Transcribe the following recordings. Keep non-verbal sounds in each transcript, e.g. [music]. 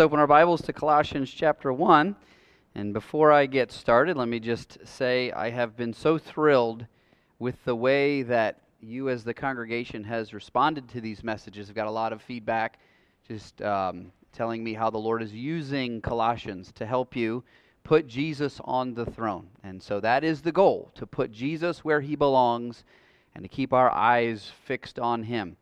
Let's open our Bibles to Colossians chapter 1. And before I get started, let me just say I have been so thrilled with the way that you, as the congregation, has responded to these messages. I've got a lot of feedback just um, telling me how the Lord is using Colossians to help you put Jesus on the throne. And so that is the goal to put Jesus where he belongs and to keep our eyes fixed on him.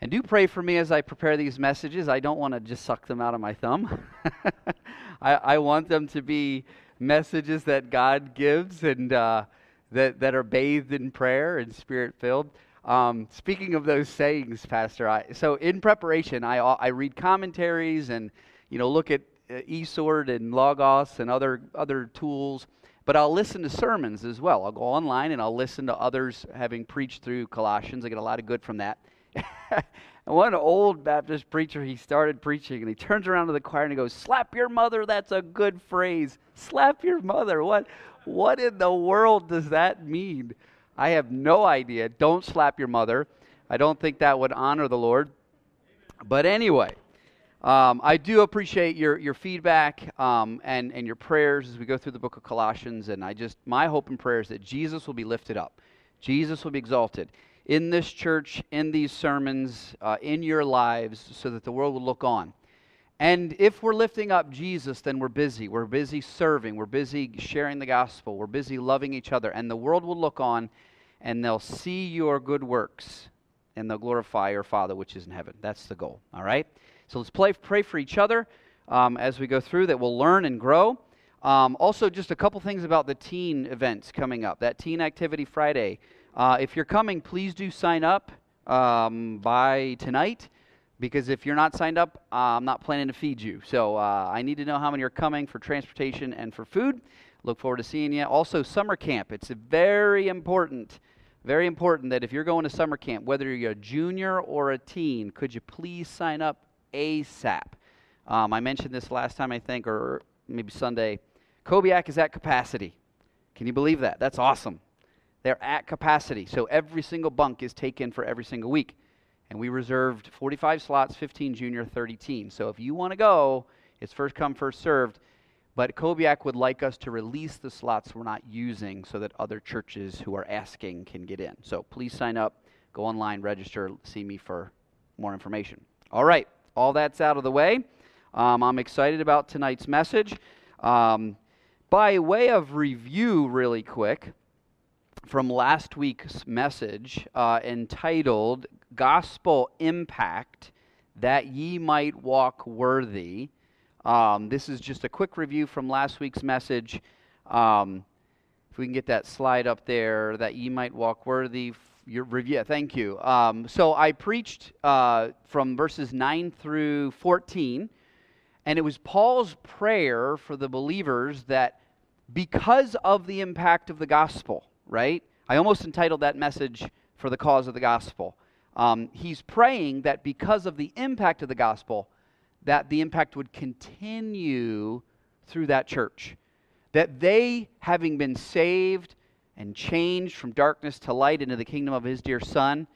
And do pray for me as I prepare these messages. I don't want to just suck them out of my thumb. [laughs] I, I, want them to be messages that God gives and uh, that, that are bathed in prayer and spirit filled. Um, speaking of those sayings, Pastor, I, so in preparation, I, I read commentaries and you know look at uh, eSword and Logos and other other tools, but I'll listen to sermons as well. I'll go online and I'll listen to others having preached through Colossians. I get a lot of good from that. [laughs] one old Baptist preacher, he started preaching and he turns around to the choir and he goes, Slap your mother, that's a good phrase. Slap your mother. What, what in the world does that mean? I have no idea. Don't slap your mother. I don't think that would honor the Lord. But anyway, um, I do appreciate your, your feedback um, and, and your prayers as we go through the book of Colossians. And I just, my hope and prayer is that Jesus will be lifted up, Jesus will be exalted in this church, in these sermons, uh, in your lives, so that the world will look on. And if we're lifting up Jesus, then we're busy. We're busy serving. We're busy sharing the gospel. We're busy loving each other. And the world will look on and they'll see your good works and they'll glorify your Father which is in heaven. That's the goal. All right? So let's play, pray for each other um, as we go through that we'll learn and grow. Um, also, just a couple things about the teen events coming up. That Teen Activity Friday. Uh, if you're coming, please do sign up um, by tonight because if you're not signed up, uh, I'm not planning to feed you. So uh, I need to know how many are coming for transportation and for food. Look forward to seeing you. Also, summer camp. It's very important, very important that if you're going to summer camp, whether you're a junior or a teen, could you please sign up ASAP? Um, I mentioned this last time, I think, or maybe Sunday. Kobiak is at capacity. Can you believe that? That's awesome. They're at capacity. So every single bunk is taken for every single week. And we reserved 45 slots, 15 junior, 30 teen. So if you want to go, it's first come, first served. But Kobiak would like us to release the slots we're not using so that other churches who are asking can get in. So please sign up, go online, register, see me for more information. All right, all that's out of the way. Um, I'm excited about tonight's message. Um, by way of review, really quick, from last week's message uh, entitled Gospel Impact That Ye Might Walk Worthy. Um, this is just a quick review from last week's message. Um, if we can get that slide up there, that ye might walk worthy. Your review, thank you. Um, so I preached uh, from verses 9 through 14, and it was Paul's prayer for the believers that because of the impact of the gospel, right? I almost entitled that message for the cause of the gospel. Um, he's praying that because of the impact of the gospel, that the impact would continue through that church. That they, having been saved and changed from darkness to light into the kingdom of his dear Son,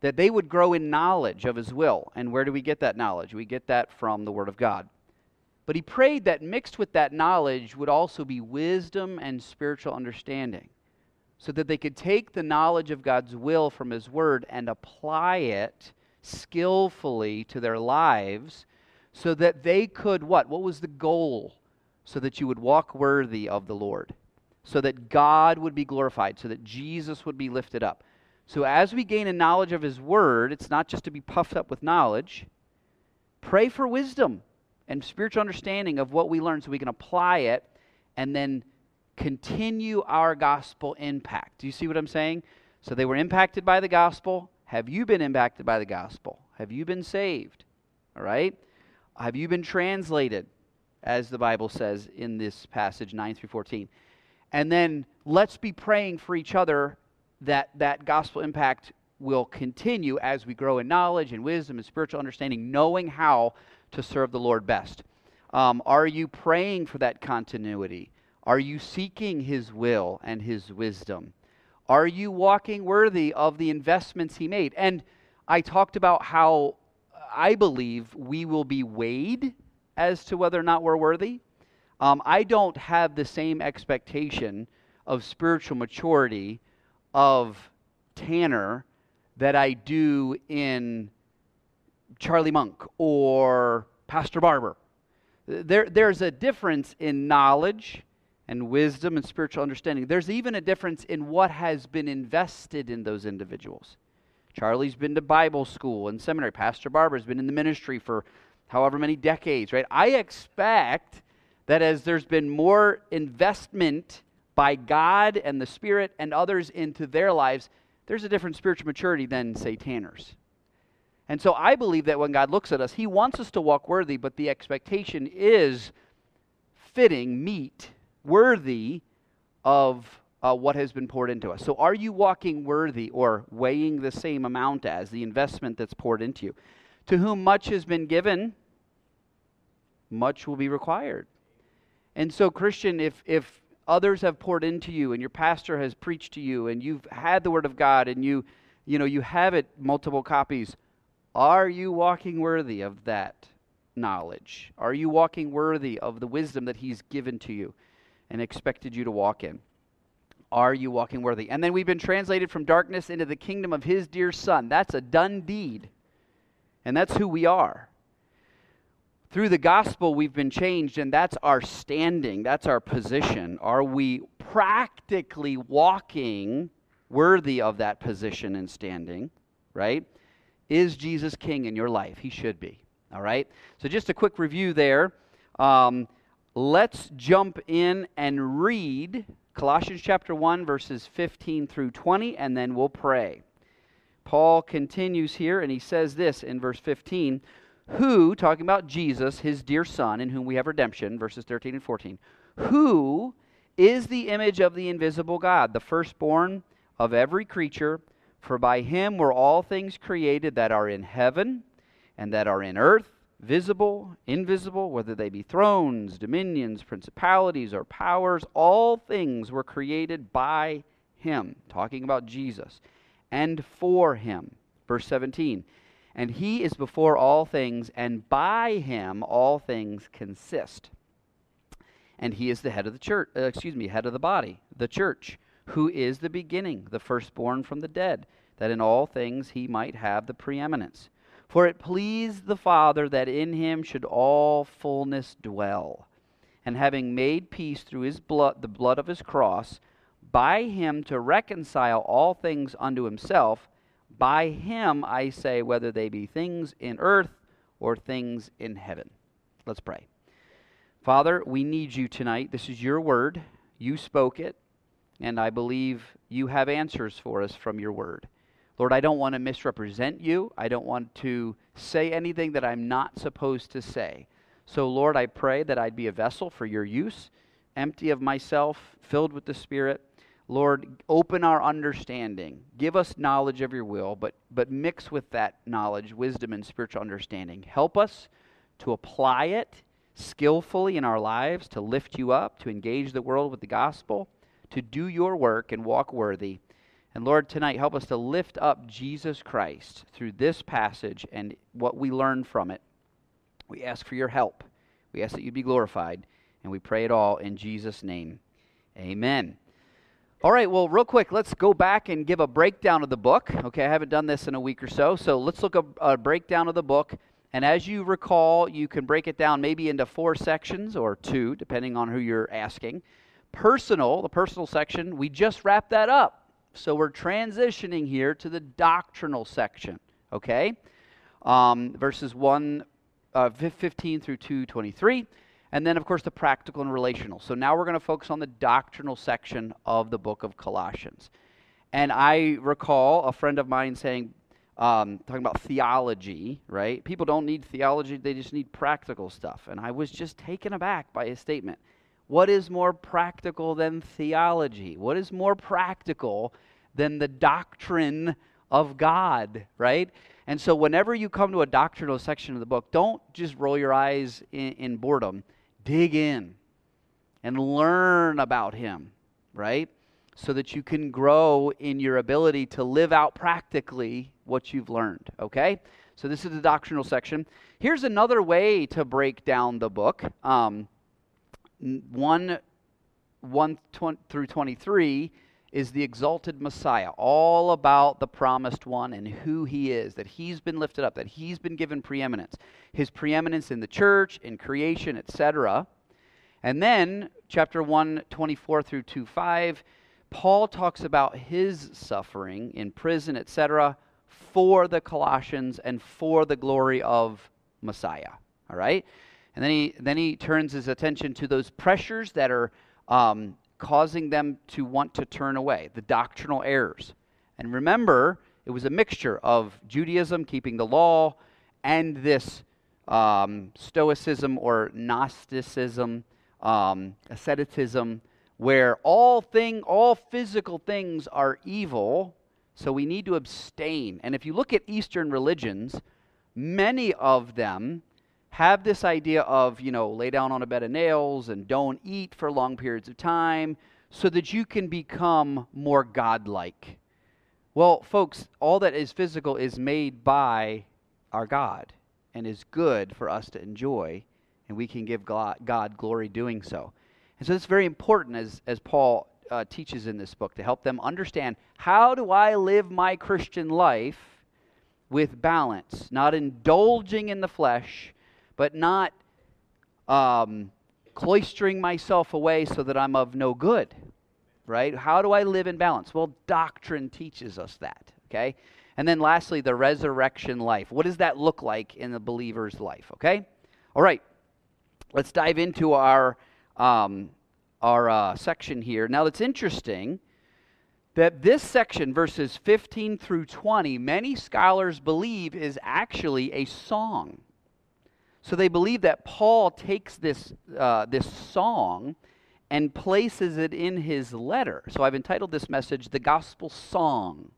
that they would grow in knowledge of his will. And where do we get that knowledge? We get that from the Word of God. But he prayed that mixed with that knowledge would also be wisdom and spiritual understanding so that they could take the knowledge of God's will from His Word and apply it skillfully to their lives so that they could what? What was the goal? So that you would walk worthy of the Lord, so that God would be glorified, so that Jesus would be lifted up. So as we gain a knowledge of His Word, it's not just to be puffed up with knowledge. Pray for wisdom and spiritual understanding of what we learn so we can apply it and then continue our gospel impact. Do you see what I'm saying? So they were impacted by the gospel. Have you been impacted by the gospel? Have you been saved? All right? Have you been translated, as the Bible says in this passage, 9 through 14? And then let's be praying for each other that that gospel impact will continue as we grow in knowledge and wisdom and spiritual understanding, knowing how to serve the Lord best. Um, are you praying for that continuity? Are you seeking His will and His wisdom? Are you walking worthy of the investments He made? And I talked about how I believe we will be weighed as to whether or not we're worthy. Um, I don't have the same expectation of spiritual maturity of Tanner that I do in Charlie Monk or Pastor Barber. There, there's a difference in knowledge and wisdom and spiritual understanding. There's even a difference in what has been invested in those individuals. Charlie's been to Bible school and seminary. Pastor Barber's been in the ministry for however many decades, right? I expect that as there's been more investment by God and the Spirit and others into their lives, there's a different spiritual maturity than, say, Tanner's. And so I believe that when God looks at us, He wants us to walk worthy, but the expectation is fitting, meet, worthy of uh, what has been poured into us. So are you walking worthy or weighing the same amount as the investment that's poured into you? To whom much has been given, much will be required. And so, Christian, if, if others have poured into you and your pastor has preached to you and you've had the word of God and you, you know, you have it multiple copies, are you walking worthy of that knowledge? Are you walking worthy of the wisdom that he's given to you and expected you to walk in? Are you walking worthy? And then we've been translated from darkness into the kingdom of his dear son. That's a done deed. And that's who we are. Through the gospel, we've been changed, and that's our standing, that's our position. Are we practically walking worthy of that position and standing, right? Is Jesus king in your life? He should be, all right? So, just a quick review there. Um, let's jump in and read Colossians chapter 1, verses 15 through 20, and then we'll pray. Paul continues here, and he says this in verse 15 who, talking about Jesus, his dear Son, in whom we have redemption, verses 13 and 14, who is the image of the invisible God, the firstborn of every creature, for by him were all things created that are in heaven and that are in earth, visible, invisible, whether they be thrones, dominions, principalities, or powers, all things were created by him, talking about Jesus, and for him. Verse 17 and he is before all things, and by him all things consist. And he is the head of the church, uh, excuse me, head of the body, the church, who is the beginning, the firstborn from the dead, that in all things he might have the preeminence. For it pleased the Father that in him should all fullness dwell. And having made peace through his blood, the blood of his cross, by him to reconcile all things unto himself, by him I say, whether they be things in earth or things in heaven. Let's pray. Father, we need you tonight. This is your word. You spoke it, and I believe you have answers for us from your word. Lord, I don't want to misrepresent you. I don't want to say anything that I'm not supposed to say. So, Lord, I pray that I'd be a vessel for your use, empty of myself, filled with the Spirit Lord, open our understanding. Give us knowledge of your will, but, but mix with that knowledge, wisdom, and spiritual understanding. Help us to apply it skillfully in our lives, to lift you up, to engage the world with the gospel, to do your work and walk worthy. And Lord, tonight, help us to lift up Jesus Christ through this passage and what we learn from it. We ask for your help. We ask that you be glorified, and we pray it all in Jesus' name. Amen. All right, well, real quick, let's go back and give a breakdown of the book. Okay, I haven't done this in a week or so, so let's look at a breakdown of the book. And as you recall, you can break it down maybe into four sections or two, depending on who you're asking. Personal, the personal section, we just wrapped that up. So we're transitioning here to the doctrinal section, okay? Um, verses 1, uh, 15 through 223. And then, of course, the practical and relational. So now we're going to focus on the doctrinal section of the book of Colossians. And I recall a friend of mine saying, um, talking about theology, right? People don't need theology, they just need practical stuff. And I was just taken aback by his statement. What is more practical than theology? What is more practical than the doctrine of God, right? And so, whenever you come to a doctrinal section of the book, don't just roll your eyes in, in boredom dig in and learn about Him, right? So that you can grow in your ability to live out practically what you've learned, okay? So this is the doctrinal section. Here's another way to break down the book. Um, 1, 1 20, through 23 is the exalted Messiah, all about the promised one and who he is, that he's been lifted up, that he's been given preeminence. His preeminence in the church, in creation, etc. And then, chapter 1, 24 through 2 5, Paul talks about his suffering in prison, etc., for the Colossians and for the glory of Messiah. All right? And then he, then he turns his attention to those pressures that are um, causing them to want to turn away, the doctrinal errors. And remember, it was a mixture of Judaism, keeping the law, and this um, Stoicism or Gnosticism, um, asceticism, where all thing, all physical things are evil, so we need to abstain. And if you look at Eastern religions, many of them have this idea of, you know, lay down on a bed of nails and don't eat for long periods of time so that you can become more godlike. Well, folks, all that is physical is made by our God and is good for us to enjoy, and we can give God glory doing so. And so it's very important as, as Paul uh, teaches in this book to help them understand how do I live my Christian life with balance, not indulging in the flesh but not um, cloistering myself away so that I'm of no good. Right? How do I live in balance? Well, doctrine teaches us that. Okay? And then lastly, the resurrection life. What does that look like in the believer's life? Okay? All right. Let's dive into our um, our uh, section here. Now, it's interesting that this section, verses 15 through 20, many scholars believe is actually a song. So they believe that Paul takes this, uh, this song and places it in his letter. So I've entitled this message The Gospel Song.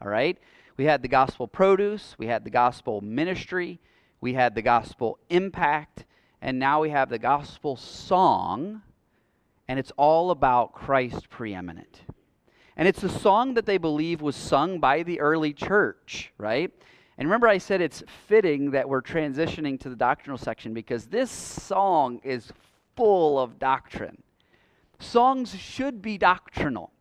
All right? We had the gospel produce, we had the gospel ministry, we had the gospel impact, and now we have the gospel song, and it's all about Christ preeminent. And it's a song that they believe was sung by the early church, right? And remember, I said it's fitting that we're transitioning to the doctrinal section because this song is full of doctrine. Songs should be doctrinal.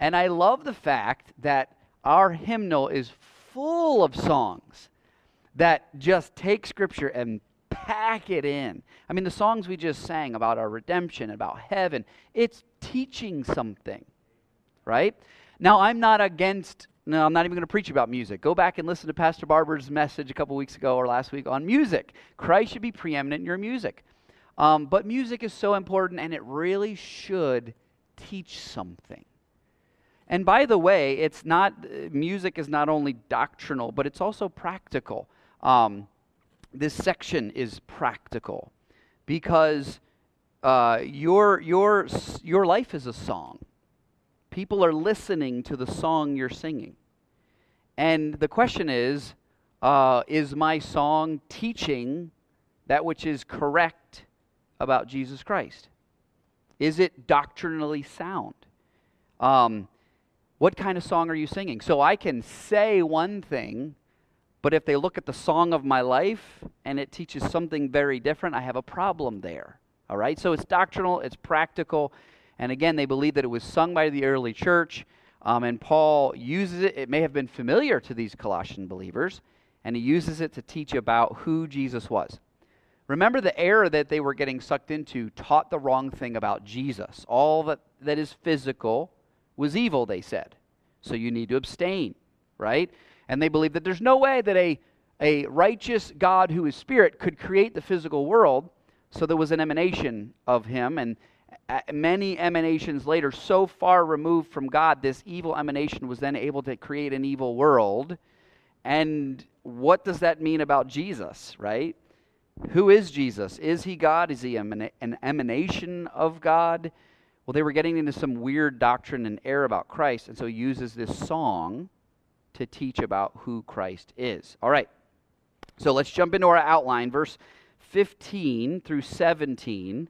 And I love the fact that our hymnal is full of songs that just take Scripture and pack it in. I mean, the songs we just sang about our redemption, about heaven, it's teaching something, right? Now, I'm not against no, I'm not even going to preach about music. Go back and listen to Pastor Barber's message a couple weeks ago or last week on music. Christ should be preeminent in your music. Um, but music is so important, and it really should teach something. And by the way, it's not music is not only doctrinal, but it's also practical. Um, this section is practical because uh, your your your life is a song. People are listening to the song you're singing. And the question is uh, Is my song teaching that which is correct about Jesus Christ? Is it doctrinally sound? Um, what kind of song are you singing? So I can say one thing, but if they look at the song of my life and it teaches something very different, I have a problem there. All right? So it's doctrinal, it's practical, and again, they believe that it was sung by the early church, um, and Paul uses it. It may have been familiar to these Colossian believers, and he uses it to teach about who Jesus was. Remember, the error that they were getting sucked into taught the wrong thing about Jesus. All that, that is physical was evil, they said. So you need to abstain, right? And they believe that there's no way that a, a righteous God who is spirit could create the physical world. So there was an emanation of him, and many emanations later, so far removed from God, this evil emanation was then able to create an evil world. And what does that mean about Jesus, right? Who is Jesus? Is he God? Is he an emanation of God? Well, they were getting into some weird doctrine and error about Christ, and so he uses this song to teach about who Christ is. All right, so let's jump into our outline. Verse 15 through 17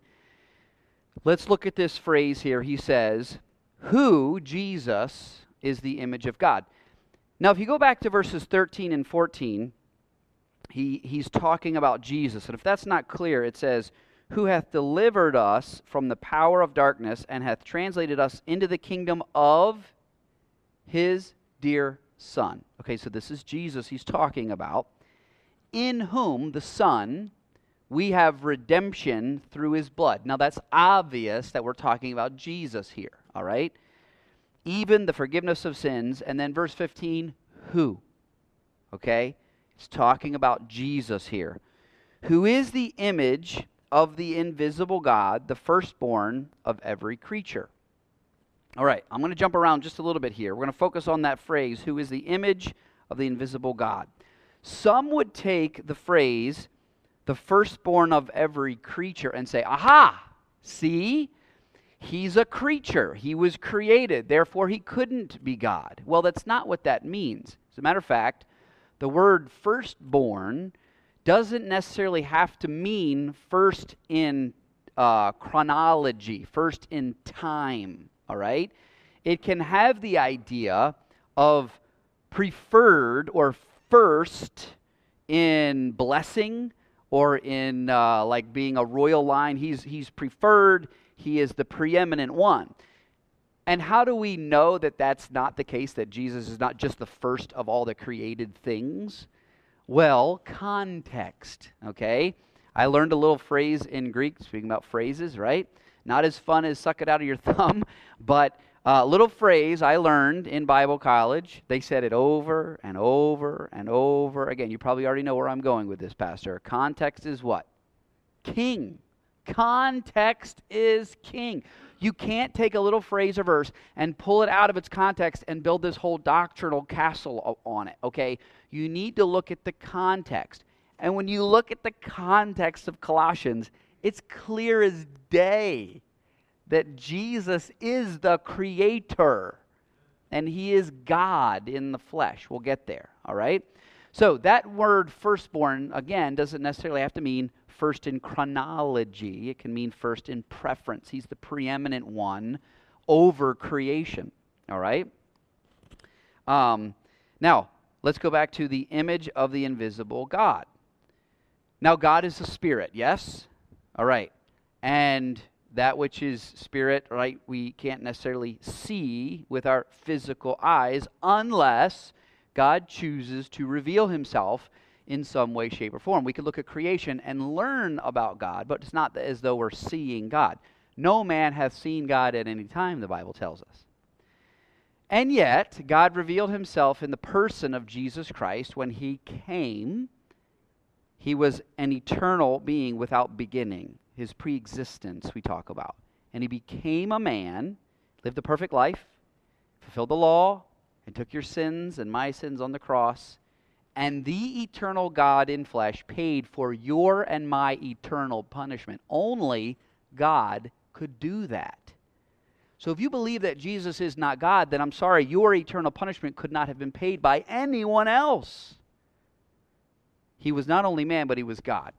Let's look at this phrase here. He says, Who, Jesus, is the image of God. Now, if you go back to verses 13 and 14, he, he's talking about Jesus. And if that's not clear, it says, Who hath delivered us from the power of darkness and hath translated us into the kingdom of his dear Son. Okay, so this is Jesus he's talking about, in whom, the Son, we have redemption through his blood. Now that's obvious that we're talking about Jesus here, all right? Even the forgiveness of sins. And then verse 15, who? Okay? It's talking about Jesus here, who is the image of the invisible God, the firstborn of every creature. All right, I'm going to jump around just a little bit here. We're going to focus on that phrase, who is the image of the invisible God. Some would take the phrase, the firstborn of every creature, and say, aha, see? He's a creature. He was created. Therefore, he couldn't be God. Well, that's not what that means. As a matter of fact, the word firstborn doesn't necessarily have to mean first in uh, chronology, first in time all right? It can have the idea of preferred or first in blessing or in uh, like being a royal line. He's, he's preferred, he is the preeminent one. And how do we know that that's not the case, that Jesus is not just the first of all the created things? Well, context, okay? I learned a little phrase in Greek, speaking about phrases, right? Not as fun as suck it out of your [laughs] thumb, but a little phrase I learned in Bible college. They said it over and over and over again. You probably already know where I'm going with this, Pastor. Context is what? King. Context is king. You can't take a little phrase or verse and pull it out of its context and build this whole doctrinal castle on it, okay? You need to look at the context. And when you look at the context of Colossians, it's clear as day that Jesus is the creator and he is God in the flesh. We'll get there, all right? So that word firstborn, again, doesn't necessarily have to mean first in chronology, it can mean first in preference. He's the preeminent one over creation, all right? Um, now, let's go back to the image of the invisible God. Now, God is a spirit, yes? All right. And that which is spirit, right, we can't necessarily see with our physical eyes unless God chooses to reveal himself in some way, shape, or form. We could look at creation and learn about God, but it's not as though we're seeing God. No man hath seen God at any time, the Bible tells us. And yet, God revealed himself in the person of Jesus Christ when he came he was an eternal being without beginning, his preexistence, we talk about. And he became a man, lived a perfect life, fulfilled the law, and took your sins and my sins on the cross. And the eternal God in flesh paid for your and my eternal punishment. Only God could do that. So if you believe that Jesus is not God, then I'm sorry, your eternal punishment could not have been paid by anyone else. He was not only man, but he was God.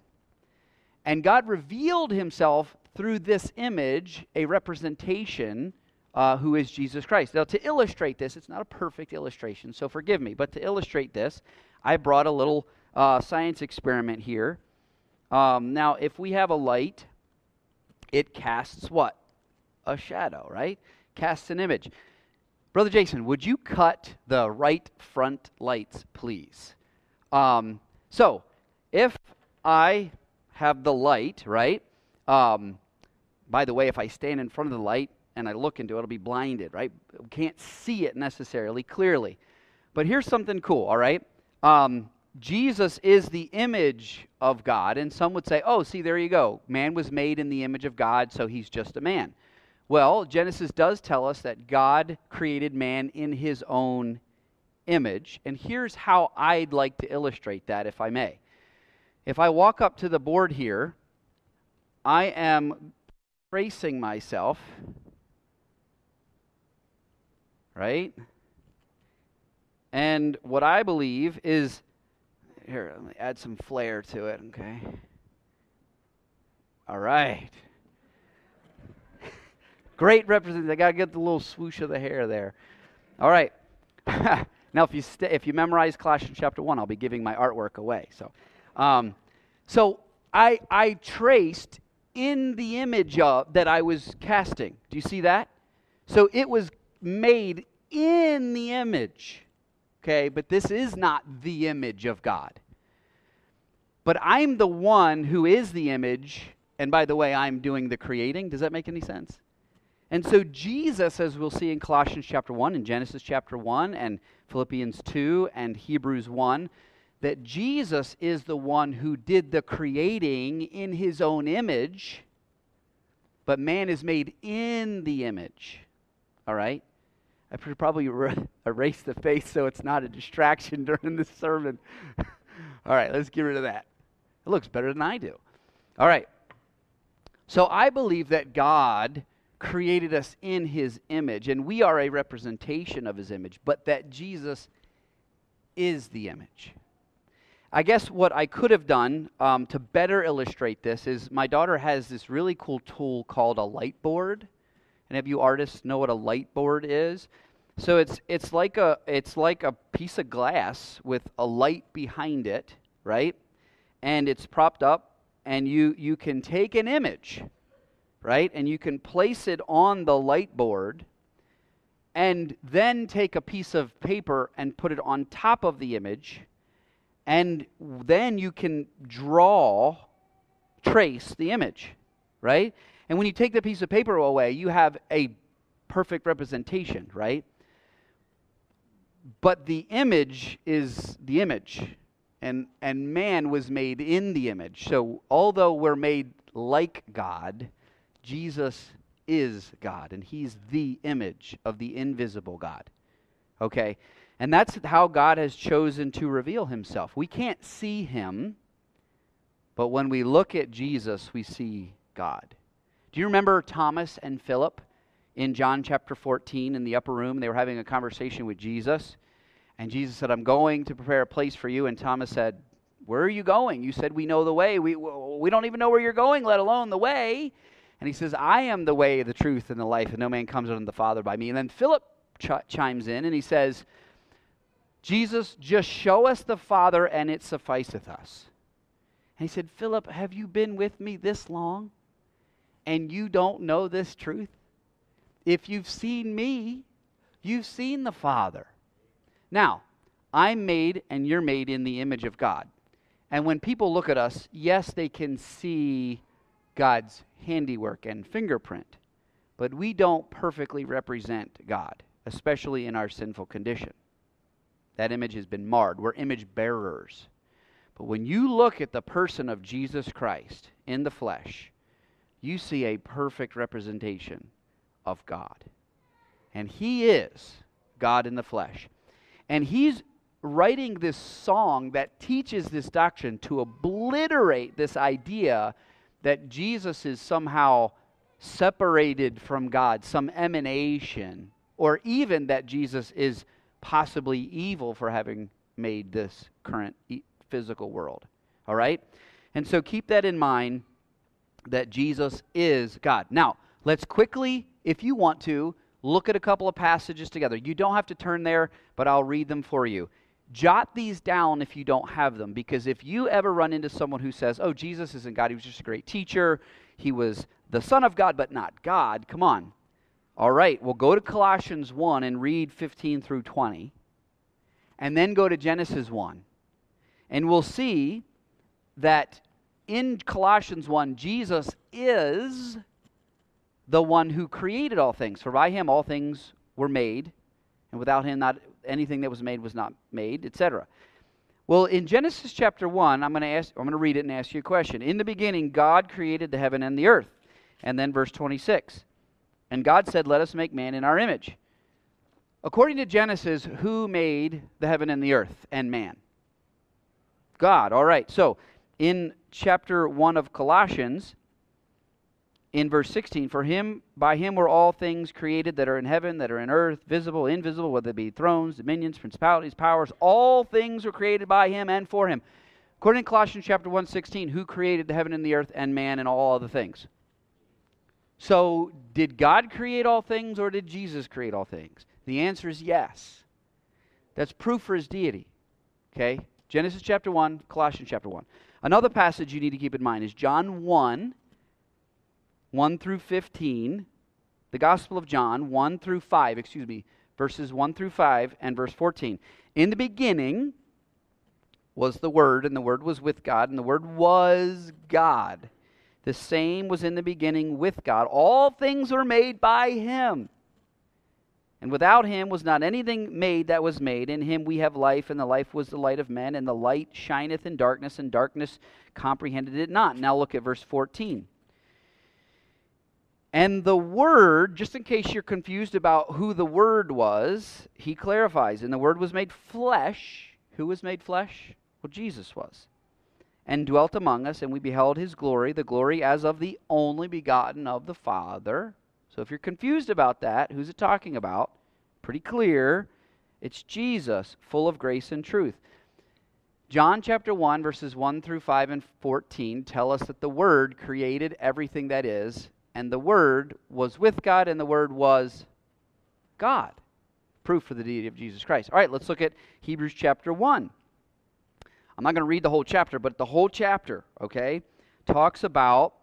And God revealed himself through this image, a representation uh, who is Jesus Christ. Now, to illustrate this, it's not a perfect illustration, so forgive me, but to illustrate this, I brought a little uh, science experiment here. Um, now, if we have a light, it casts what? A shadow, right? Casts an image. Brother Jason, would you cut the right front lights, please? Um, so, if I have the light, right? Um, by the way, if I stand in front of the light and I look into it, I'll be blinded, right? Can't see it necessarily clearly. But here's something cool, all right? Um, Jesus is the image of God, and some would say, oh, see, there you go. Man was made in the image of God, so he's just a man. Well, Genesis does tell us that God created man in his own image. And here's how I'd like to illustrate that, if I may. If I walk up to the board here, I am tracing myself, right? And what I believe is here, let me add some flair to it, okay? All right. [laughs] Great representation. I got to get the little swoosh of the hair there. All right. [laughs] Now, if you, st- if you memorize Colossians chapter 1, I'll be giving my artwork away. So, Um, so I, I traced in the image of, that I was casting. Do you see that? So it was made in the image. Okay, but this is not the image of God. But I'm the one who is the image, and by the way, I'm doing the creating. Does that make any sense? And so Jesus, as we'll see in Colossians chapter 1 and Genesis chapter 1 and Philippians 2 and Hebrews 1, that Jesus is the one who did the creating in his own image, but man is made in the image. All right? I should probably [laughs] erase the face so it's not a distraction [laughs] during this sermon. [laughs] All right, let's get rid of that. It looks better than I do. All right. So I believe that God created us in his image, and we are a representation of his image, but that Jesus is the image. I guess what I could have done um, to better illustrate this is my daughter has this really cool tool called a light board. And have you artists know what a light board is? So it's it's like a it's like a piece of glass with a light behind it, right? And it's propped up, and you you can take an image, right? And you can place it on the light board, and then take a piece of paper and put it on top of the image and then you can draw, trace the image, right? And when you take the piece of paper away, you have a perfect representation, right? But the image is the image. And, and man was made in the image. So, although we're made like God, Jesus is God, and He's the image of the invisible God. Okay? And that's how God has chosen to reveal himself. We can't see him, but when we look at Jesus, we see God. Do you remember Thomas and Philip in John chapter 14 in the upper room? They were having a conversation with Jesus. And Jesus said, I'm going to prepare a place for you. And Thomas said, Where are you going? You said we know the way. We, we don't even know where you're going, let alone the way. And he says, I am the way, the truth, and the life, and no man comes unto the Father by me. And then Philip ch- chimes in and he says, Jesus, just show us the Father and it sufficeth us. And he said, Philip, have you been with me this long and you don't know this truth? If you've seen me, you've seen the Father. Now, I'm made and you're made in the image of God. And when people look at us, yes, they can see God's handiwork and fingerprint, but we don't perfectly represent God, especially in our sinful condition. That image has been marred. We're image bearers. But when you look at the person of Jesus Christ in the flesh, you see a perfect representation of God. And He is God in the flesh. And He's writing this song that teaches this doctrine to obliterate this idea that Jesus is somehow separated from God, some emanation, or even that Jesus is possibly evil for having made this current physical world. All right? And so keep that in mind that Jesus is God. Now, let's quickly, if you want to, look at a couple of passages together. You don't have to turn there, but I'll read them for you. Jot these down if you don't have them, because if you ever run into someone who says, Oh, Jesus isn't God, he was just a great teacher, he was the Son of God, but not God, come on. All right, well, go to Colossians 1 and read 15 through 20, and then go to Genesis 1. And we'll see that in Colossians 1, Jesus is the one who created all things. For by him all things were made, and without him not anything that was made was not made, etc. Well, in Genesis chapter 1, I'm going to ask I'm going to read it and ask you a question. In the beginning God created the heaven and the earth. And then verse 26. And God said, Let us make man in our image. According to Genesis, who made the heaven and the earth and man? God. All right. So, in chapter 1 of Colossians, in verse 16, for him, by him were all things created that are in heaven, that are in earth, visible, invisible, whether it be thrones, dominions, principalities, powers, all things were created by him and for him. According to Colossians chapter 1, 16, who created the heaven and the earth and man and all other things? So, did God create all things or did Jesus create all things? The answer is yes. That's proof for his deity. Okay? Genesis chapter 1, Colossians chapter 1. Another passage you need to keep in mind is John 1, 1 through 15. The Gospel of John, 1 through 5, excuse me, verses 1 through 5 and verse 14. In the beginning was the Word, and the Word was with God, and the Word was God. The same was in the beginning with God. All things were made by Him. And without him was not anything made that was made. In him we have life, and the life was the light of men, and the light shineth in darkness, and darkness comprehended it not. Now look at verse 14. And the Word, just in case you're confused about who the Word was, he clarifies. And the Word was made flesh. Who was made flesh? Well, Jesus was. And dwelt among us, and we beheld his glory, the glory as of the only begotten of the Father. So if you're confused about that, who's it talking about? Pretty clear. It's Jesus, full of grace and truth. John chapter 1, verses 1 through 5 and 14 tell us that the Word created everything that is, and the Word was with God, and the Word was God. Proof for the deity of Jesus Christ. All right, let's look at Hebrews chapter 1. I'm not going to read the whole chapter, but the whole chapter, okay, talks about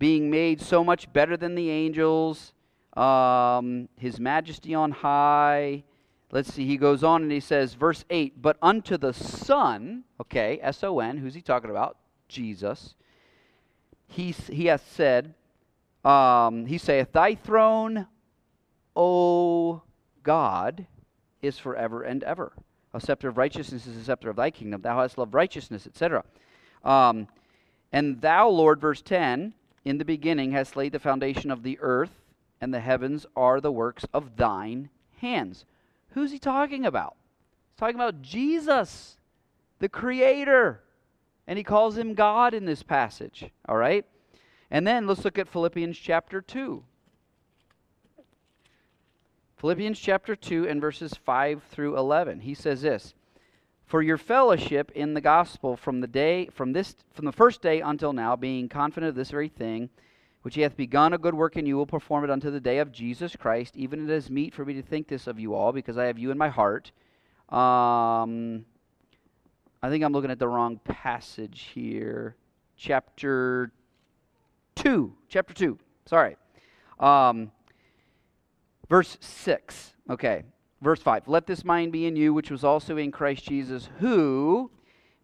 being made so much better than the angels, um, his majesty on high. Let's see, he goes on and he says, verse 8, but unto the Son, okay, S O N, who's he talking about? Jesus. He, he hath said, um, he saith, Thy throne, O God, is forever and ever. A scepter of righteousness is the scepter of thy kingdom. Thou hast loved righteousness, etc. Um, and thou, Lord, verse 10, in the beginning hast laid the foundation of the earth, and the heavens are the works of thine hands. Who's he talking about? He's talking about Jesus, the Creator. And he calls him God in this passage. All right? And then let's look at Philippians chapter 2. Philippians chapter 2 and verses 5 through 11. He says this for your fellowship in the gospel from the day from this from the first day until now being confident of this very thing which he hath begun a good work in you will perform it unto the day of jesus christ even it is meet for me to think this of you all because i have you in my heart. Um, i think i'm looking at the wrong passage here. Chapter 2 chapter 2 sorry. Um, verse 6 okay Verse 5 Let this mind be in you, which was also in Christ Jesus, who,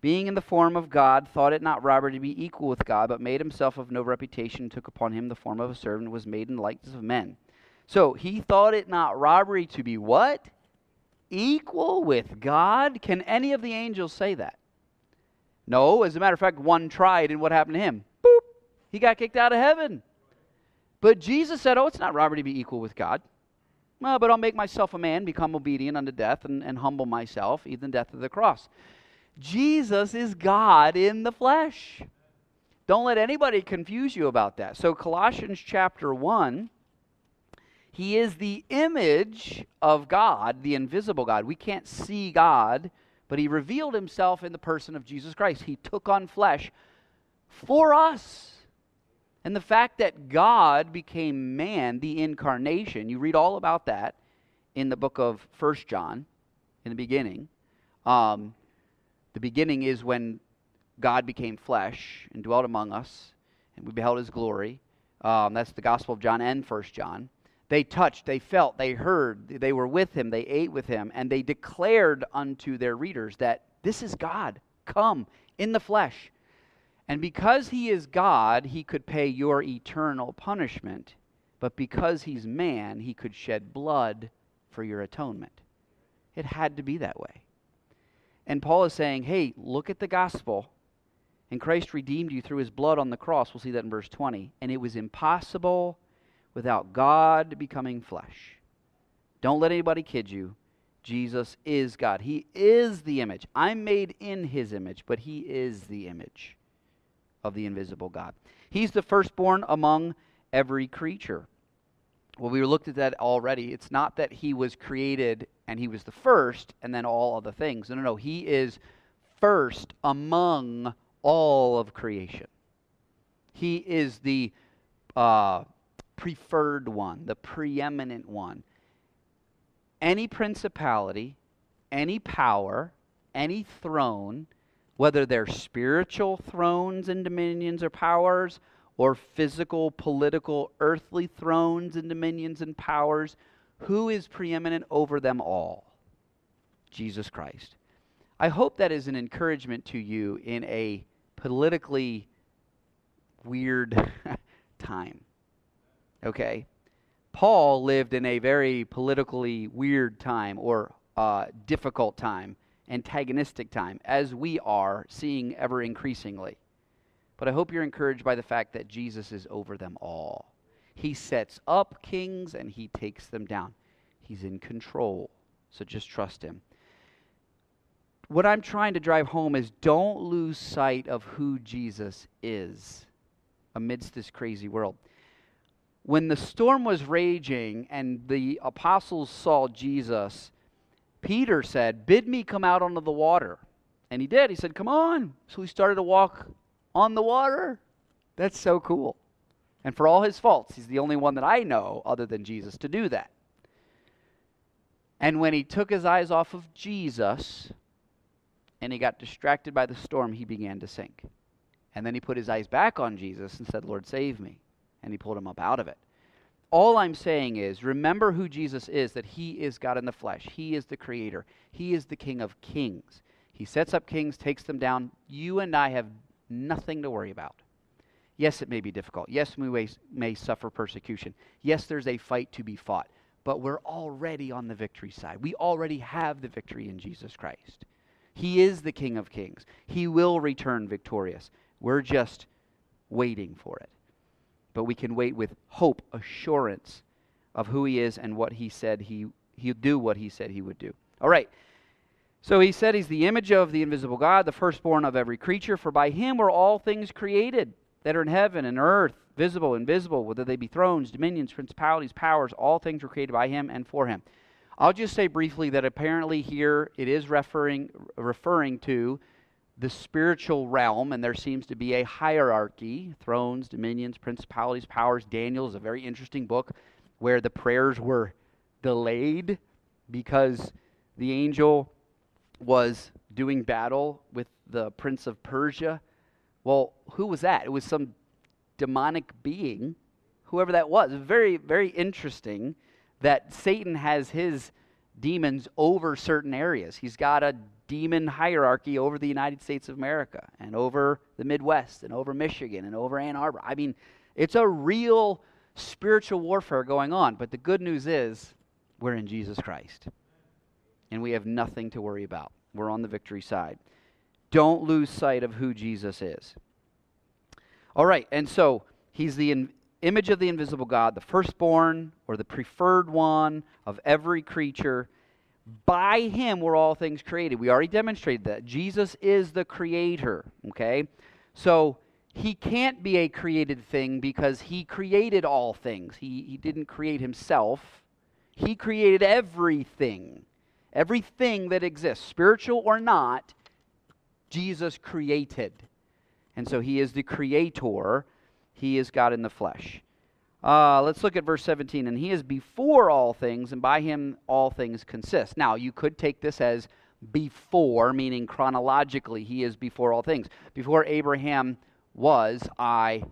being in the form of God, thought it not robbery to be equal with God, but made himself of no reputation, took upon him the form of a servant, was made in the likeness of men. So he thought it not robbery to be what? Equal with God? Can any of the angels say that? No. As a matter of fact, one tried, and what happened to him? Boop! He got kicked out of heaven. But Jesus said, Oh, it's not robbery to be equal with God. Well, but I'll make myself a man, become obedient unto death, and, and humble myself, even death of the cross. Jesus is God in the flesh. Don't let anybody confuse you about that. So, Colossians chapter 1, he is the image of God, the invisible God. We can't see God, but he revealed himself in the person of Jesus Christ. He took on flesh for us. And the fact that God became man, the incarnation, you read all about that in the book of First John, in the beginning. Um, the beginning is when God became flesh and dwelt among us, and we beheld his glory. Um, that's the Gospel of John and First John. They touched, they felt, they heard, they were with him, they ate with him, and they declared unto their readers that this is God, come in the flesh. And because he is God, he could pay your eternal punishment. But because he's man, he could shed blood for your atonement. It had to be that way. And Paul is saying, hey, look at the gospel. And Christ redeemed you through his blood on the cross. We'll see that in verse 20. And it was impossible without God becoming flesh. Don't let anybody kid you. Jesus is God. He is the image. I'm made in his image, but he is the image of the invisible God. He's the firstborn among every creature. Well, we looked at that already. It's not that he was created and he was the first and then all other things. No, no, no. He is first among all of creation. He is the uh, preferred one, the preeminent one. Any principality, any power, any throne whether they're spiritual thrones and dominions or powers, or physical, political, earthly thrones and dominions and powers, who is preeminent over them all? Jesus Christ. I hope that is an encouragement to you in a politically weird [laughs] time. Okay? Paul lived in a very politically weird time or uh, difficult time, antagonistic time, as we are seeing ever increasingly. But I hope you're encouraged by the fact that Jesus is over them all. He sets up kings and he takes them down. He's in control. So just trust him. What I'm trying to drive home is don't lose sight of who Jesus is amidst this crazy world. When the storm was raging and the apostles saw Jesus, Peter said, Bid me come out onto the water. And he did. He said, Come on. So he started to walk on the water. That's so cool. And for all his faults, he's the only one that I know, other than Jesus, to do that. And when he took his eyes off of Jesus and he got distracted by the storm, he began to sink. And then he put his eyes back on Jesus and said, Lord, save me. And he pulled him up out of it. All I'm saying is remember who Jesus is that he is God in the flesh. He is the creator, he is the King of kings. He sets up kings, takes them down. You and I have nothing to worry about. Yes, it may be difficult. Yes, we may, suffer persecution. Yes, there's a fight to be fought. But we're already on the victory side. We already have the victory in Jesus Christ. He is the King of Kings. He will return victorious. We're just waiting for it. But we can wait with hope, assurance of who He is and what He said He He'll do what He said He would do. All right. So he said he's the image of the invisible God, the firstborn of every creature, for by him were all things created that are in heaven and earth, visible, and invisible, whether they be thrones, dominions, principalities, powers, all things were created by him and for him. I'll just say briefly that apparently here it is referring referring to the spiritual realm, and there seems to be a hierarchy thrones, dominions, principalities, powers. Daniel is a very interesting book where the prayers were delayed because the angel was doing battle with the prince of Persia. Well, who was that? It was some demonic being, whoever that was. Very, very interesting that Satan has his demons over certain areas. He's got a demon hierarchy over the United States of America and over the Midwest and over Michigan and over Ann Arbor. I mean, it's a real spiritual warfare going on. But the good news is we're in Jesus Christ and we have nothing to worry about. We're on the victory side. Don't lose sight of who Jesus is. All right, and so he's the in, image of the invisible God, the firstborn or the preferred one of every creature. By him were all things created. We already demonstrated that. Jesus is the creator, okay? So he can't be a created thing because he created all things. He, he didn't create himself, he created everything. Everything that exists, spiritual or not, Jesus created. And so he is the creator, he is God in the flesh. Uh, let's look at verse 17. And he is before all things, and by him all things consist. Now, you could take this as before, meaning chronologically, he is before all things. Before Abraham was, I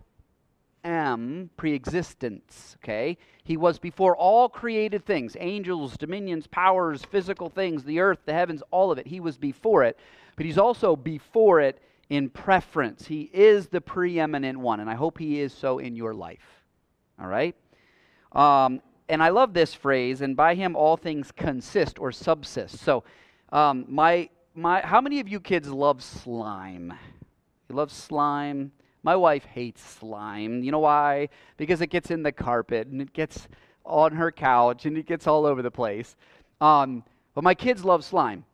am pre-existence okay he was before all created things angels dominions powers physical things the earth the heavens all of it he was before it but he's also before it in preference he is the preeminent one and i hope he is so in your life all right um, and i love this phrase and by him all things consist or subsist so um, my my how many of you kids love slime you love slime my wife hates slime. You know why? Because it gets in the carpet and it gets on her couch and it gets all over the place. Um, but my kids love slime.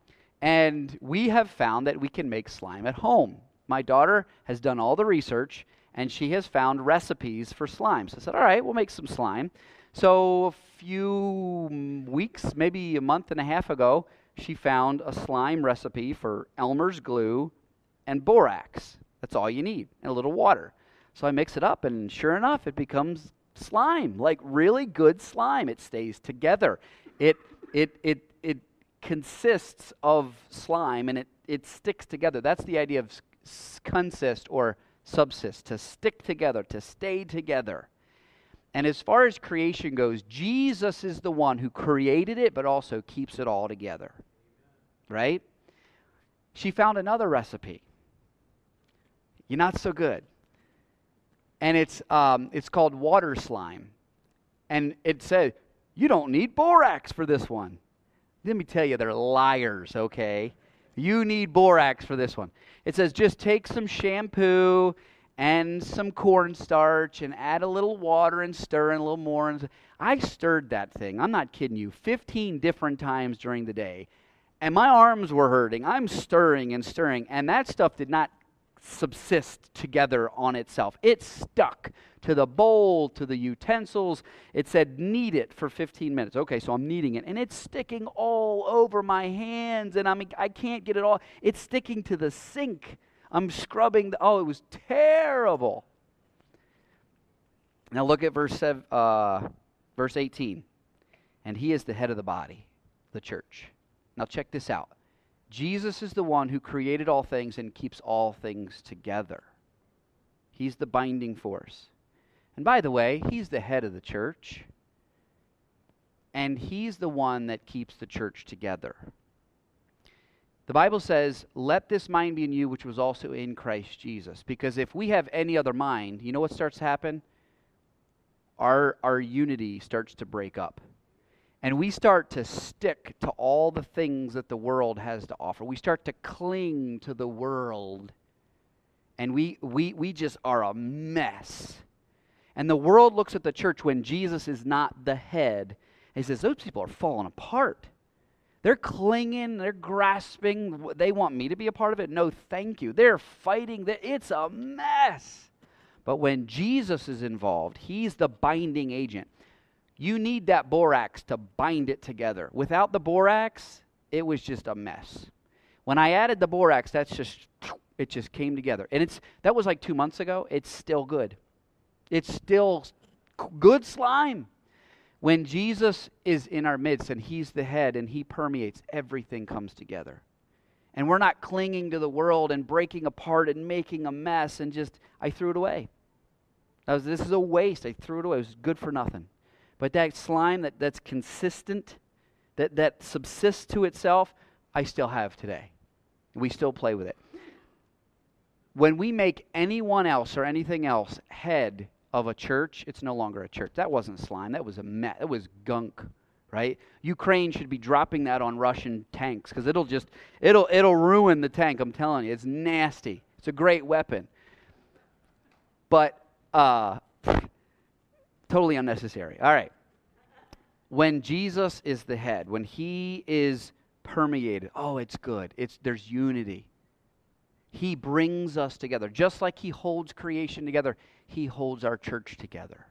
And we have found that we can make slime at home. My daughter has done all the research and she has found recipes for slime. So I said, all right, we'll make some slime. So a few weeks, maybe a month and a half ago, she found a slime recipe for Elmer's glue and borax. That's all you need, and a little water. So I mix it up, and sure enough, it becomes slime, like really good slime. It stays together. It it it it consists of slime and it, it sticks together. That's the idea of consist or subsist, to stick together, to stay together. And as far as creation goes, Jesus is the one who created it, but also keeps it all together. Right? She found another recipe. You're not so good. And it's, um, it's called water slime. And it said, you don't need borax for this one. Let me tell you, they're liars, okay? You need borax for this one. It says just take some shampoo and some cornstarch and add a little water and stir and a little more. And I stirred that thing. I'm not kidding you. 15 different times during the day. And my arms were hurting. I'm stirring and stirring. And that stuff did not subsist together on itself. It stuck to the bowl, to the utensils. It said, knead it for 15 minutes. Okay, so I'm kneading it, and it's sticking all over my hands, and I'm, I can't get it all. It's sticking to the sink. I'm scrubbing. The, oh, it was terrible. Now look at verse, uh, verse 18. And he is the head of the body, the church. Now check this out. Jesus is the one who created all things and keeps all things together. He's the binding force. And by the way, he's the head of the church. And he's the one that keeps the church together. The Bible says, Let this mind be in you, which was also in Christ Jesus. Because if we have any other mind, you know what starts to happen? Our, our unity starts to break up and we start to stick to all the things that the world has to offer. We start to cling to the world. And we, we, we just are a mess. And the world looks at the church when Jesus is not the head. He says, Those people are falling apart. They're clinging, they're grasping. They want me to be a part of it. No, thank you. They're fighting. It's a mess. But when Jesus is involved, he's the binding agent. You need that borax to bind it together. Without the borax, it was just a mess. When I added the borax, that's just it just came together. And it's that was like 2 months ago. It's still good. It's still good slime. When Jesus is in our midst and he's the head and he permeates, everything comes together. And we're not clinging to the world and breaking apart and making a mess and just I threw it away. I Was, this is a waste. I threw it away. It was good for nothing. But that slime that, that's consistent, that, that subsists to itself, I still have today. We still play with it. When we make anyone else or anything else head of a church, it's no longer a church. That wasn't slime. That was a mess. That was gunk, right? Ukraine should be dropping that on Russian tanks because it'll just it'll it'll ruin the tank. I'm telling you, it's nasty. It's a great weapon, but uh, [laughs] Totally unnecessary. All right. When Jesus is the head, when he is permeated, oh, it's good. It's there's unity. He brings us together. Just like he holds creation together, he holds our church together.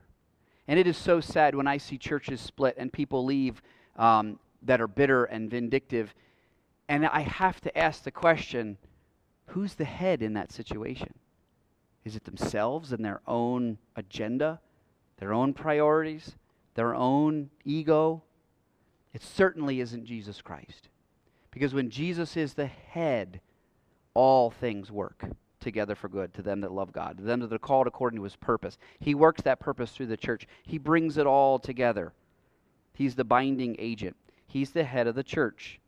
And it is so sad when I see churches split and people leave um, that are bitter and vindictive. And I have to ask the question who's the head in that situation? Is it themselves and their own agenda? their own priorities, their own ego. It certainly isn't Jesus Christ. Because when Jesus is the head, all things work together for good to them that love God, to them that are called according to his purpose. He works that purpose through the church, he brings it all together. He's the binding agent, he's the head of the church.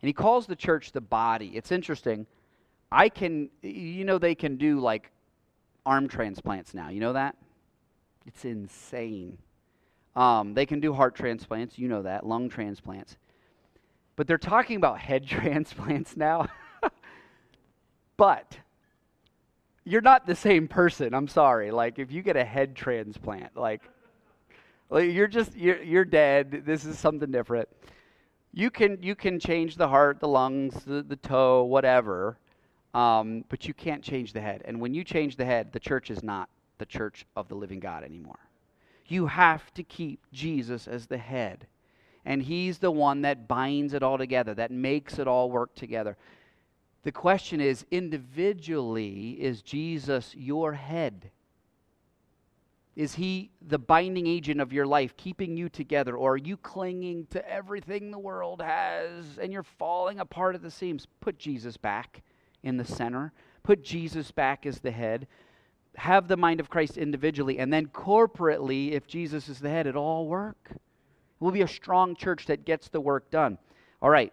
And he calls the church the body. It's interesting. I can, you know, they can do like arm transplants now. You know that? It's insane. Um, they can do heart transplants, you know that, lung transplants. But they're talking about head [laughs] transplants now. [laughs] but you're not the same person. I'm sorry. Like if you get a head transplant, like, like you're just you're you're dead. This is something different. You can you can change the heart, the lungs, the, the toe, whatever, um, but you can't change the head. And when you change the head, the church is not the church of the living God anymore. You have to keep Jesus as the head. And he's the one that binds it all together, that makes it all work together. The question is individually, is Jesus your head? Is he the binding agent of your life, keeping you together? Or are you clinging to everything the world has and you're falling apart at the seams? Put Jesus back in the center, put Jesus back as the head. Have the mind of Christ individually, and then corporately, if Jesus is the head, it all work. We'll be a strong church that gets the work done. All right,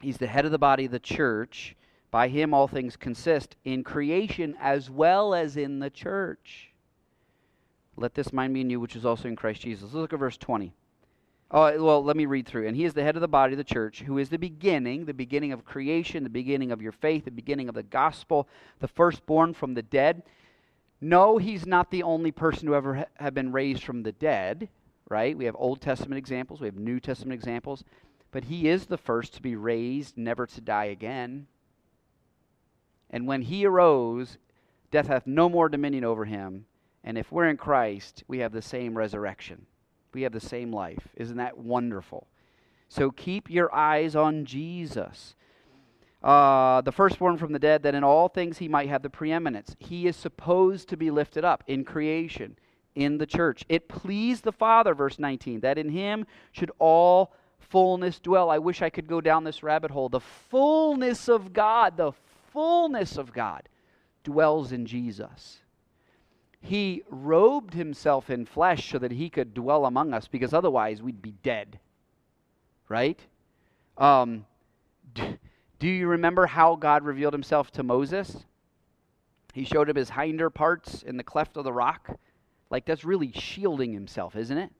he's the head of the body, the church. By him, all things consist in creation as well as in the church. Let this mind be in you, which is also in Christ Jesus. Let's look at verse 20. Oh, well, let me read through. And he is the head of the body, of the church, who is the beginning, the beginning of creation, the beginning of your faith, the beginning of the gospel, the firstborn from the dead. No, he's not the only person to ever ha- have been raised from the dead, right? We have Old Testament examples, we have New Testament examples, but he is the first to be raised, never to die again. And when he arose, death hath no more dominion over him. And if we're in Christ, we have the same resurrection. We have the same life. Isn't that wonderful? So keep your eyes on Jesus. Uh, the firstborn from the dead, that in all things he might have the preeminence. He is supposed to be lifted up in creation, in the church. It pleased the Father, verse 19, that in him should all fullness dwell. I wish I could go down this rabbit hole. The fullness of God, the fullness of God dwells in Jesus he robed himself in flesh so that he could dwell among us because otherwise we'd be dead. Right? Um, do you remember how God revealed himself to Moses? He showed him his hinder parts in the cleft of the rock. Like, that's really shielding himself, isn't it?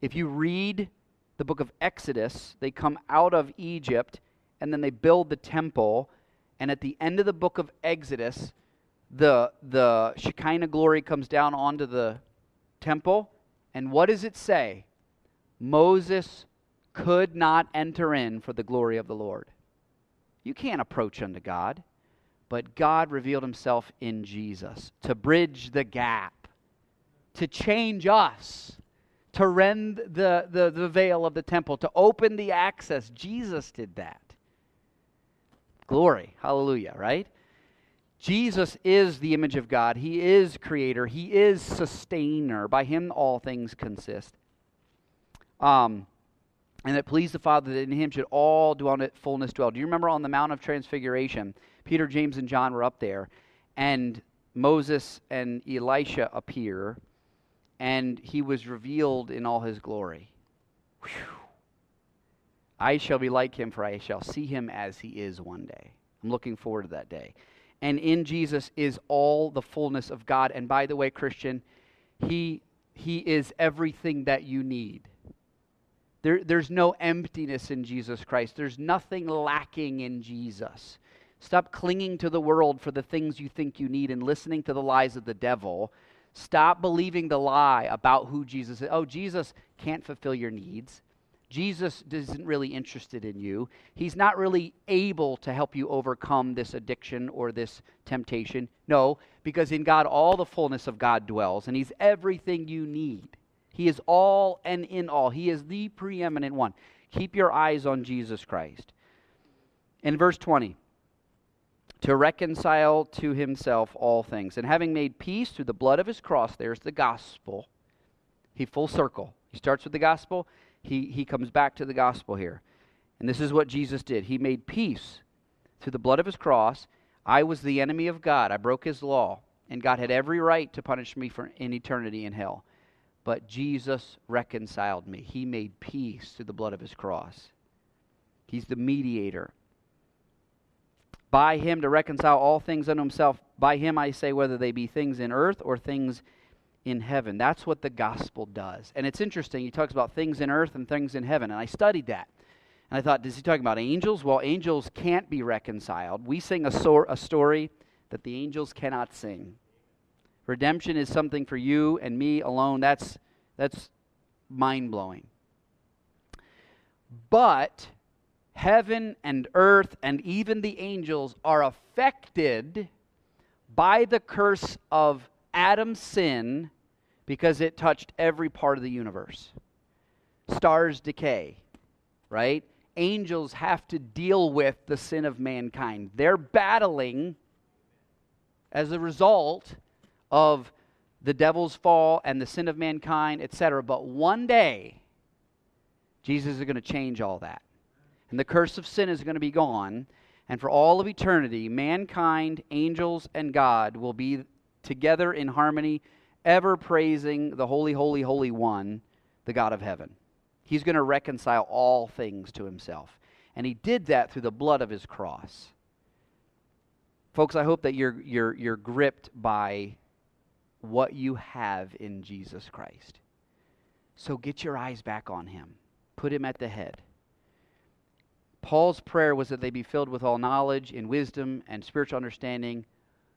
If you read the book of Exodus, they come out of Egypt and then they build the temple. And at the end of the book of Exodus, the, the Shekinah glory comes down onto the temple. And what does it say? Moses could not enter in for the glory of the Lord. You can't approach unto God, but God revealed himself in Jesus to bridge the gap, to change us, to rend the, the, the veil of the temple, to open the access. Jesus did that. Glory. Hallelujah, right? Jesus is the image of God. He is creator. He is sustainer. By him all things consist. Um, and it pleased the Father that in him should all dwell in fullness dwell. Do you remember on the Mount of Transfiguration, Peter, James, and John were up there, and Moses and Elijah appear, and he was revealed in all his glory. Whew. I shall be like him, for I shall see him as he is one day. I'm looking forward to that day and in Jesus is all the fullness of God. And by the way, Christian, he, he is everything that you need. There, there's no emptiness in Jesus Christ, there's nothing lacking in Jesus. Stop clinging to the world for the things you think you need and listening to the lies of the devil. Stop believing the lie about who Jesus is. Oh, Jesus can't fulfill your needs. Jesus isn't really interested in you. He's not really able to help you overcome this addiction or this temptation. No, because in God all the fullness of God dwells, and He's everything you need. He is all and in all. He is the preeminent one. Keep your eyes on Jesus Christ. In verse 20, to reconcile to himself all things, and having made peace through the blood of his cross, there's the gospel. He full circle. He starts with the gospel he, he comes back to the gospel here. And this is what Jesus did. He made peace through the blood of his cross. I was the enemy of God. I broke his law. And God had every right to punish me for in eternity in hell. But Jesus reconciled me. He made peace through the blood of his cross. He's the mediator. By him to reconcile all things unto himself. By him I say, whether they be things in earth or things in heaven. That's what the gospel does. And it's interesting. He talks about things in earth and things in heaven. And I studied that. And I thought, is he talking about angels? Well, angels can't be reconciled. We sing a, a story that the angels cannot sing. Redemption is something for you and me alone. That's, that's mind blowing. But heaven and earth and even the angels are affected by the curse of Adam's sin because it touched every part of the universe. Stars decay, right? Angels have to deal with the sin of mankind. They're battling as a result of the devil's fall and the sin of mankind, etc. But one day, Jesus is going to change all that. And the curse of sin is going to be gone. And for all of eternity, mankind, angels, and God will be together in harmony, ever praising the Holy, Holy, Holy One, the God of heaven. He's going to reconcile all things to himself. And he did that through the blood of his cross. Folks, I hope that you're, you're, you're gripped by what you have in Jesus Christ. So get your eyes back on him, put him at the head. Paul's prayer was that they be filled with all knowledge and wisdom and spiritual understanding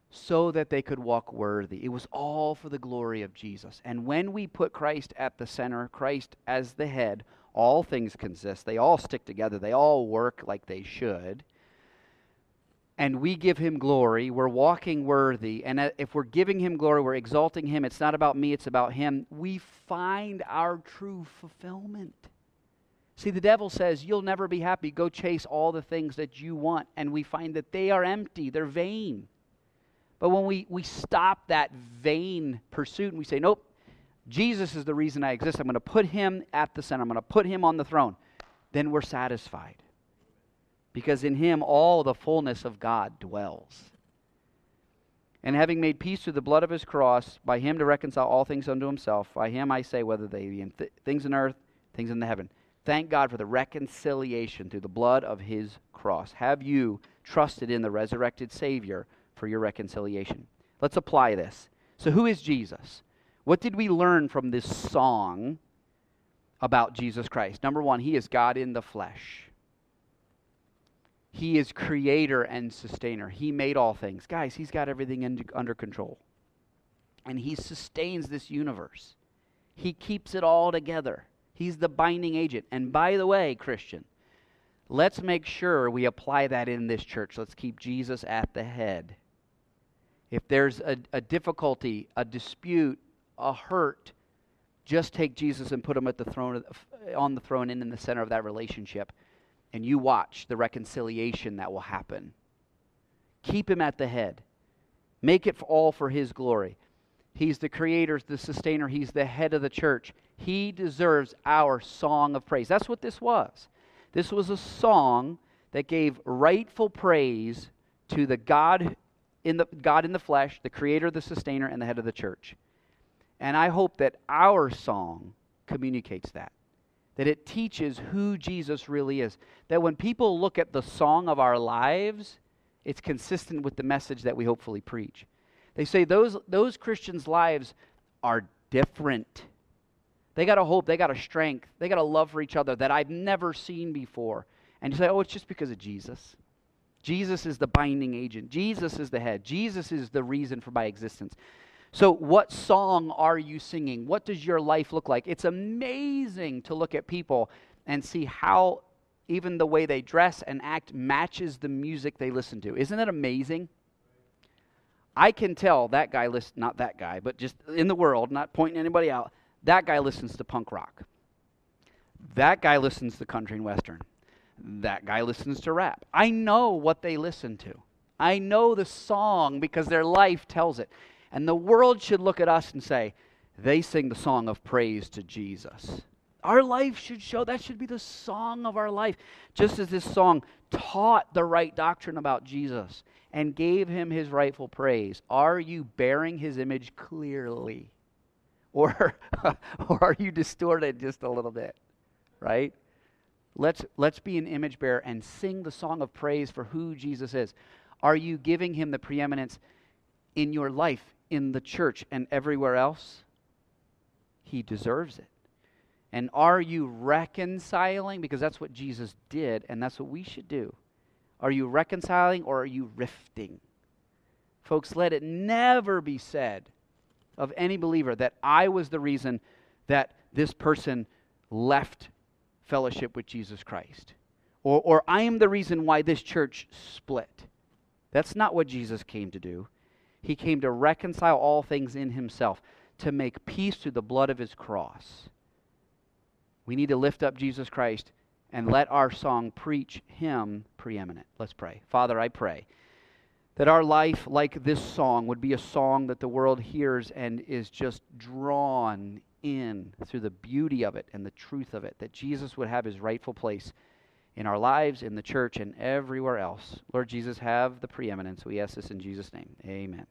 so that they could walk worthy. It was all for the glory of Jesus. And when we put Christ at the center, Christ as the head, all things consist. They all stick together, they all work like they should. And we give him glory. We're walking worthy. And uh, if we're giving him glory, we're exalting him. It's not about me, it's about him. We find our true fulfillment. See, the devil says, You'll never be happy. Go chase all the things that you want. And we find that they are empty, they're vain. But when we, we stop that vain pursuit and we say, Nope, Jesus is the reason I exist, I'm going to put him at the center, I'm going to put him on the throne, then we're satisfied. Because in him all the fullness of God dwells. And having made peace through the blood of his cross, by him to reconcile all things unto himself, by him I say, whether they be in th- things in earth, things in the heaven. Thank God for the reconciliation through the blood of his cross. Have you trusted in the resurrected Savior for your reconciliation? Let's apply this. So, who is Jesus? What did we learn from this song about Jesus Christ? Number one, he is God in the flesh. He is creator and sustainer. He made all things. Guys, he's got everything under control. And he sustains this universe. He keeps it all together. He's the binding agent. And by the way, Christian, let's make sure we apply that in this church. Let's keep Jesus at the head. If there's a, a difficulty, a dispute, a hurt, just take Jesus and put him at the throne on the throne and in the center of that relationship, and you watch the reconciliation that will happen. Keep him at the head. Make it all for his glory. He's the creator, the sustainer, he's the head of the church. He deserves our song of praise. That's what this was. This was a song that gave rightful praise to the God in the God in the flesh, the creator, the sustainer, and the head of the church. And I hope that our song communicates that. That it teaches who Jesus really is. That when people look at the song of our lives, it's consistent with the message that we hopefully preach. They say those, those Christians' lives are different. They got a hope, they got a strength, they got a love for each other that I've never seen before. And you say, oh, it's just because of Jesus. Jesus is the binding agent, Jesus is the head, Jesus is the reason for my existence. So, what song are you singing? What does your life look like? It's amazing to look at people and see how even the way they dress and act matches the music they listen to. Isn't that amazing? I can tell that guy listen not that guy, but just in the world, not pointing anybody out. That guy listens to punk rock. That guy listens to country and western. That guy listens to rap. I know what they listen to. I know the song because their life tells it. And the world should look at us and say, they sing the song of praise to Jesus. Our life should show that should be the song of our life. Just as this song taught the right doctrine about Jesus and gave him his rightful praise, are you bearing his image clearly? Or, [laughs] or are you distorted just a little bit? Right? Let's, let's be an image bearer and sing the song of praise for who Jesus is. Are you giving him the preeminence in your life, in the church, and everywhere else? He deserves it. And are you reconciling? Because that's what Jesus did, and that's what we should do. Are you reconciling or are you rifting? Folks, let it never be said of any believer that I was the reason that this person left fellowship with Jesus Christ. Or, or I am the reason why this church split. That's not what Jesus came to do. He came to reconcile all things in himself, to make peace through the blood of his cross. We need to lift up Jesus Christ and let our song preach him preeminent. Let's pray. Father, I pray that our life, like this song, would be a song that the world hears and is just drawn in through the beauty of it and the truth of it, that Jesus would have his rightful place in our lives, in the church, and everywhere else. Lord Jesus, have the preeminence. We ask this in Jesus' name. Amen.